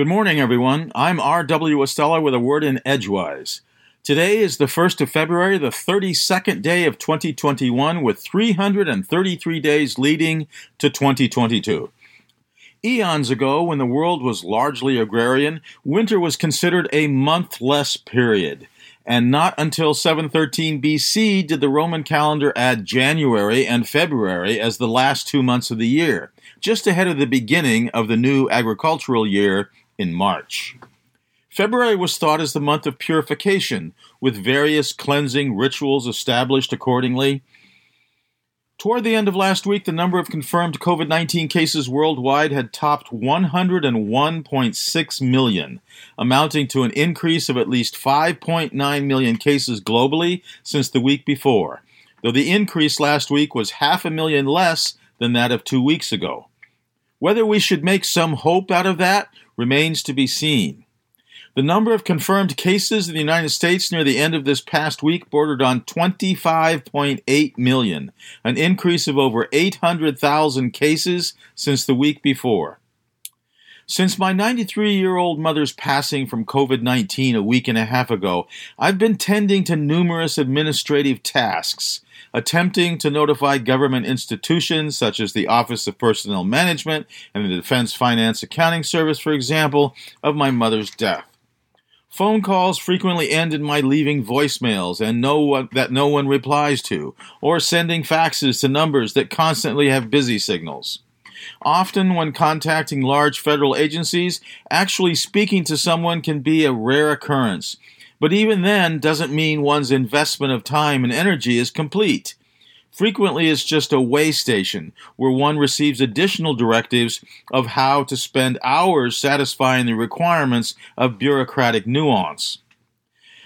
Good morning, everyone. I'm R.W. Estela with a word in Edgewise. Today is the 1st of February, the 32nd day of 2021, with 333 days leading to 2022. Eons ago, when the world was largely agrarian, winter was considered a month-less period. And not until 713 BC did the Roman calendar add January and February as the last two months of the year, just ahead of the beginning of the new agricultural year in March. February was thought as the month of purification, with various cleansing rituals established accordingly. Toward the end of last week, the number of confirmed COVID 19 cases worldwide had topped 101.6 million, amounting to an increase of at least 5.9 million cases globally since the week before, though the increase last week was half a million less than that of two weeks ago. Whether we should make some hope out of that remains to be seen. The number of confirmed cases in the United States near the end of this past week bordered on 25.8 million, an increase of over 800,000 cases since the week before. Since my 93 year old mother's passing from COVID 19 a week and a half ago, I've been tending to numerous administrative tasks, attempting to notify government institutions such as the Office of Personnel Management and the Defense Finance Accounting Service, for example, of my mother's death. Phone calls frequently end in my leaving voicemails and no one, that no one replies to, or sending faxes to numbers that constantly have busy signals. Often, when contacting large federal agencies, actually speaking to someone can be a rare occurrence. But even then, doesn't mean one's investment of time and energy is complete. Frequently, it's just a way station where one receives additional directives of how to spend hours satisfying the requirements of bureaucratic nuance.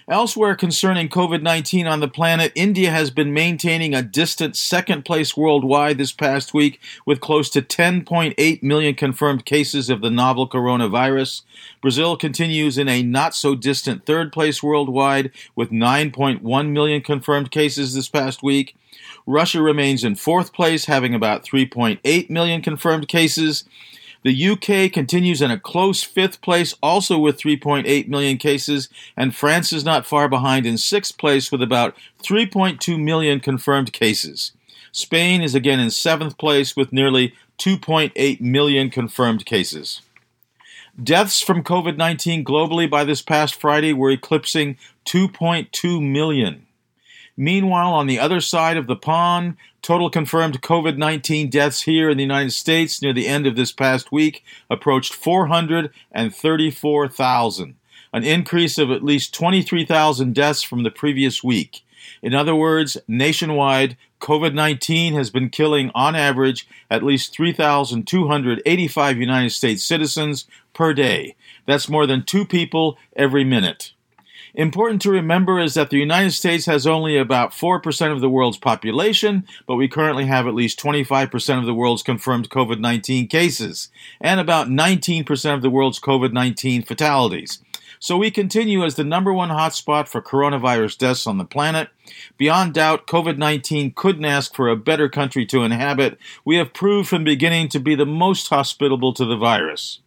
Elsewhere concerning COVID 19 on the planet, India has been maintaining a distant second place worldwide this past week with close to 10.8 million confirmed cases of the novel coronavirus. Brazil continues in a not so distant third place worldwide with 9.1 million confirmed cases this past week. Russia remains in fourth place, having about 3.8 million confirmed cases. The UK continues in a close fifth place, also with 3.8 million cases, and France is not far behind in sixth place with about 3.2 million confirmed cases. Spain is again in seventh place with nearly 2.8 million confirmed cases. Deaths from COVID 19 globally by this past Friday were eclipsing 2.2 million. Meanwhile, on the other side of the pond, total confirmed COVID 19 deaths here in the United States near the end of this past week approached 434,000, an increase of at least 23,000 deaths from the previous week. In other words, nationwide, COVID 19 has been killing on average at least 3,285 United States citizens per day. That's more than two people every minute. Important to remember is that the United States has only about 4% of the world's population, but we currently have at least 25% of the world's confirmed COVID 19 cases, and about 19% of the world's COVID 19 fatalities. So we continue as the number one hotspot for coronavirus deaths on the planet. Beyond doubt, COVID 19 couldn't ask for a better country to inhabit. We have proved from beginning to be the most hospitable to the virus.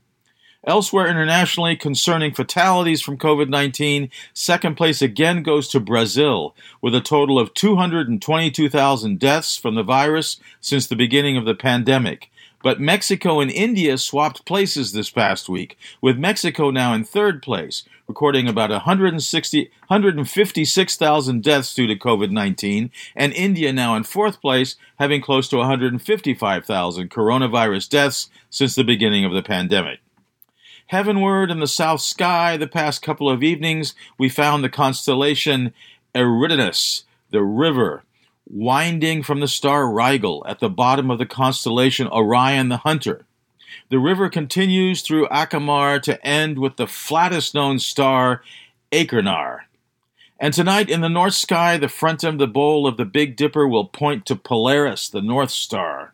Elsewhere internationally, concerning fatalities from COVID 19, second place again goes to Brazil, with a total of 222,000 deaths from the virus since the beginning of the pandemic. But Mexico and India swapped places this past week, with Mexico now in third place, recording about 160, 156,000 deaths due to COVID 19, and India now in fourth place, having close to 155,000 coronavirus deaths since the beginning of the pandemic. Heavenward in the south sky, the past couple of evenings, we found the constellation Eridanus, the river, winding from the star Rigel at the bottom of the constellation Orion the Hunter. The river continues through Acamar to end with the flattest known star, Achernar. And tonight in the north sky, the front of the bowl of the Big Dipper will point to Polaris, the North Star.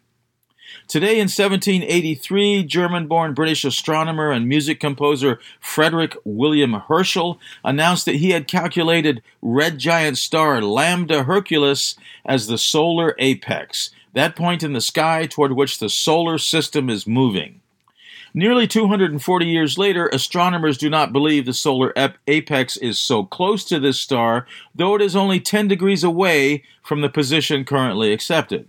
Today in 1783, German born British astronomer and music composer Frederick William Herschel announced that he had calculated red giant star Lambda Herculis as the solar apex, that point in the sky toward which the solar system is moving. Nearly 240 years later, astronomers do not believe the solar apex is so close to this star, though it is only 10 degrees away from the position currently accepted.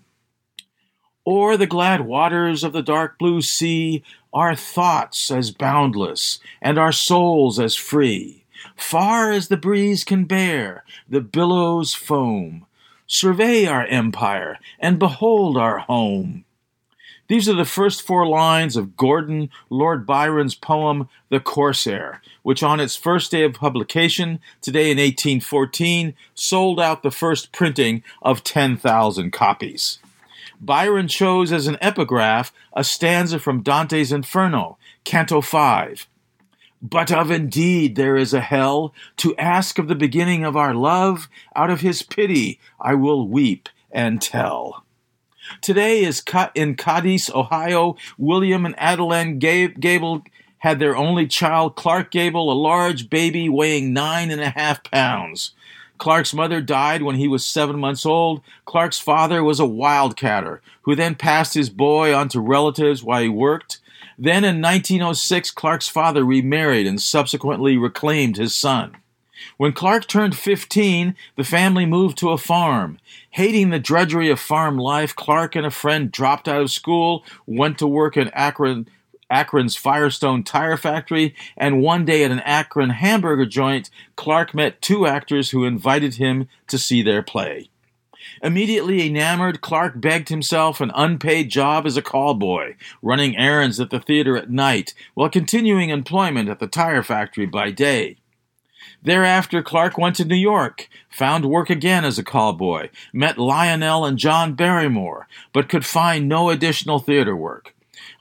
O'er the glad waters of the dark blue sea, our thoughts as boundless, and our souls as free. Far as the breeze can bear, the billows foam. Survey our empire, and behold our home. These are the first four lines of Gordon Lord Byron's poem, The Corsair, which on its first day of publication, today in 1814, sold out the first printing of 10,000 copies. Byron chose as an epigraph a stanza from Dante's Inferno, Canto 5. But of indeed there is a hell, to ask of the beginning of our love, out of his pity I will weep and tell. Today is cut in Cadiz, Ohio. William and Adeline Gable had their only child, Clark Gable, a large baby weighing nine and a half pounds. Clark's mother died when he was seven months old. Clark's father was a wildcatter who then passed his boy on to relatives while he worked. Then in 1906, Clark's father remarried and subsequently reclaimed his son. When Clark turned 15, the family moved to a farm. Hating the drudgery of farm life, Clark and a friend dropped out of school, went to work in Akron, Akron's Firestone Tire Factory, and one day at an Akron hamburger joint, Clark met two actors who invited him to see their play. Immediately enamored, Clark begged himself an unpaid job as a callboy, running errands at the theater at night, while continuing employment at the tire factory by day. Thereafter, Clark went to New York, found work again as a callboy, met Lionel and John Barrymore, but could find no additional theater work.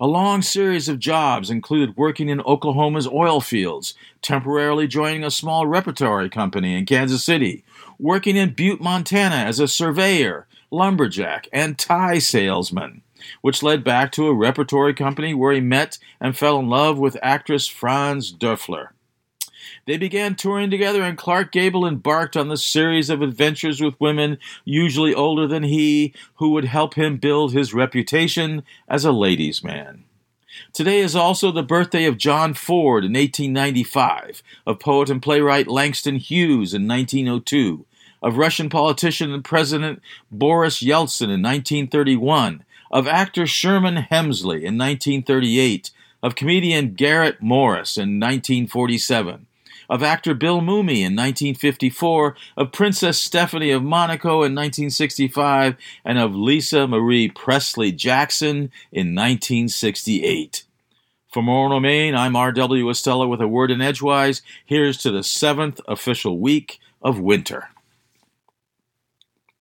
A long series of jobs included working in Oklahoma's oil fields, temporarily joining a small repertory company in Kansas City, working in Butte, Montana as a surveyor, lumberjack, and tie salesman, which led back to a repertory company where he met and fell in love with actress Franz Dörfler. They began touring together, and Clark Gable embarked on the series of adventures with women, usually older than he, who would help him build his reputation as a ladies' man. Today is also the birthday of John Ford in 1895, of poet and playwright Langston Hughes in 1902, of Russian politician and President Boris Yeltsin in 1931, of actor Sherman Hemsley in 1938, of comedian Garrett Morris in 1947, of actor Bill Mumy in 1954, of Princess Stephanie of Monaco in 1965, and of Lisa Marie Presley Jackson in 1968. From Orono, Maine, I'm R.W. Estela with a word in Edgewise. Here's to the seventh official week of winter.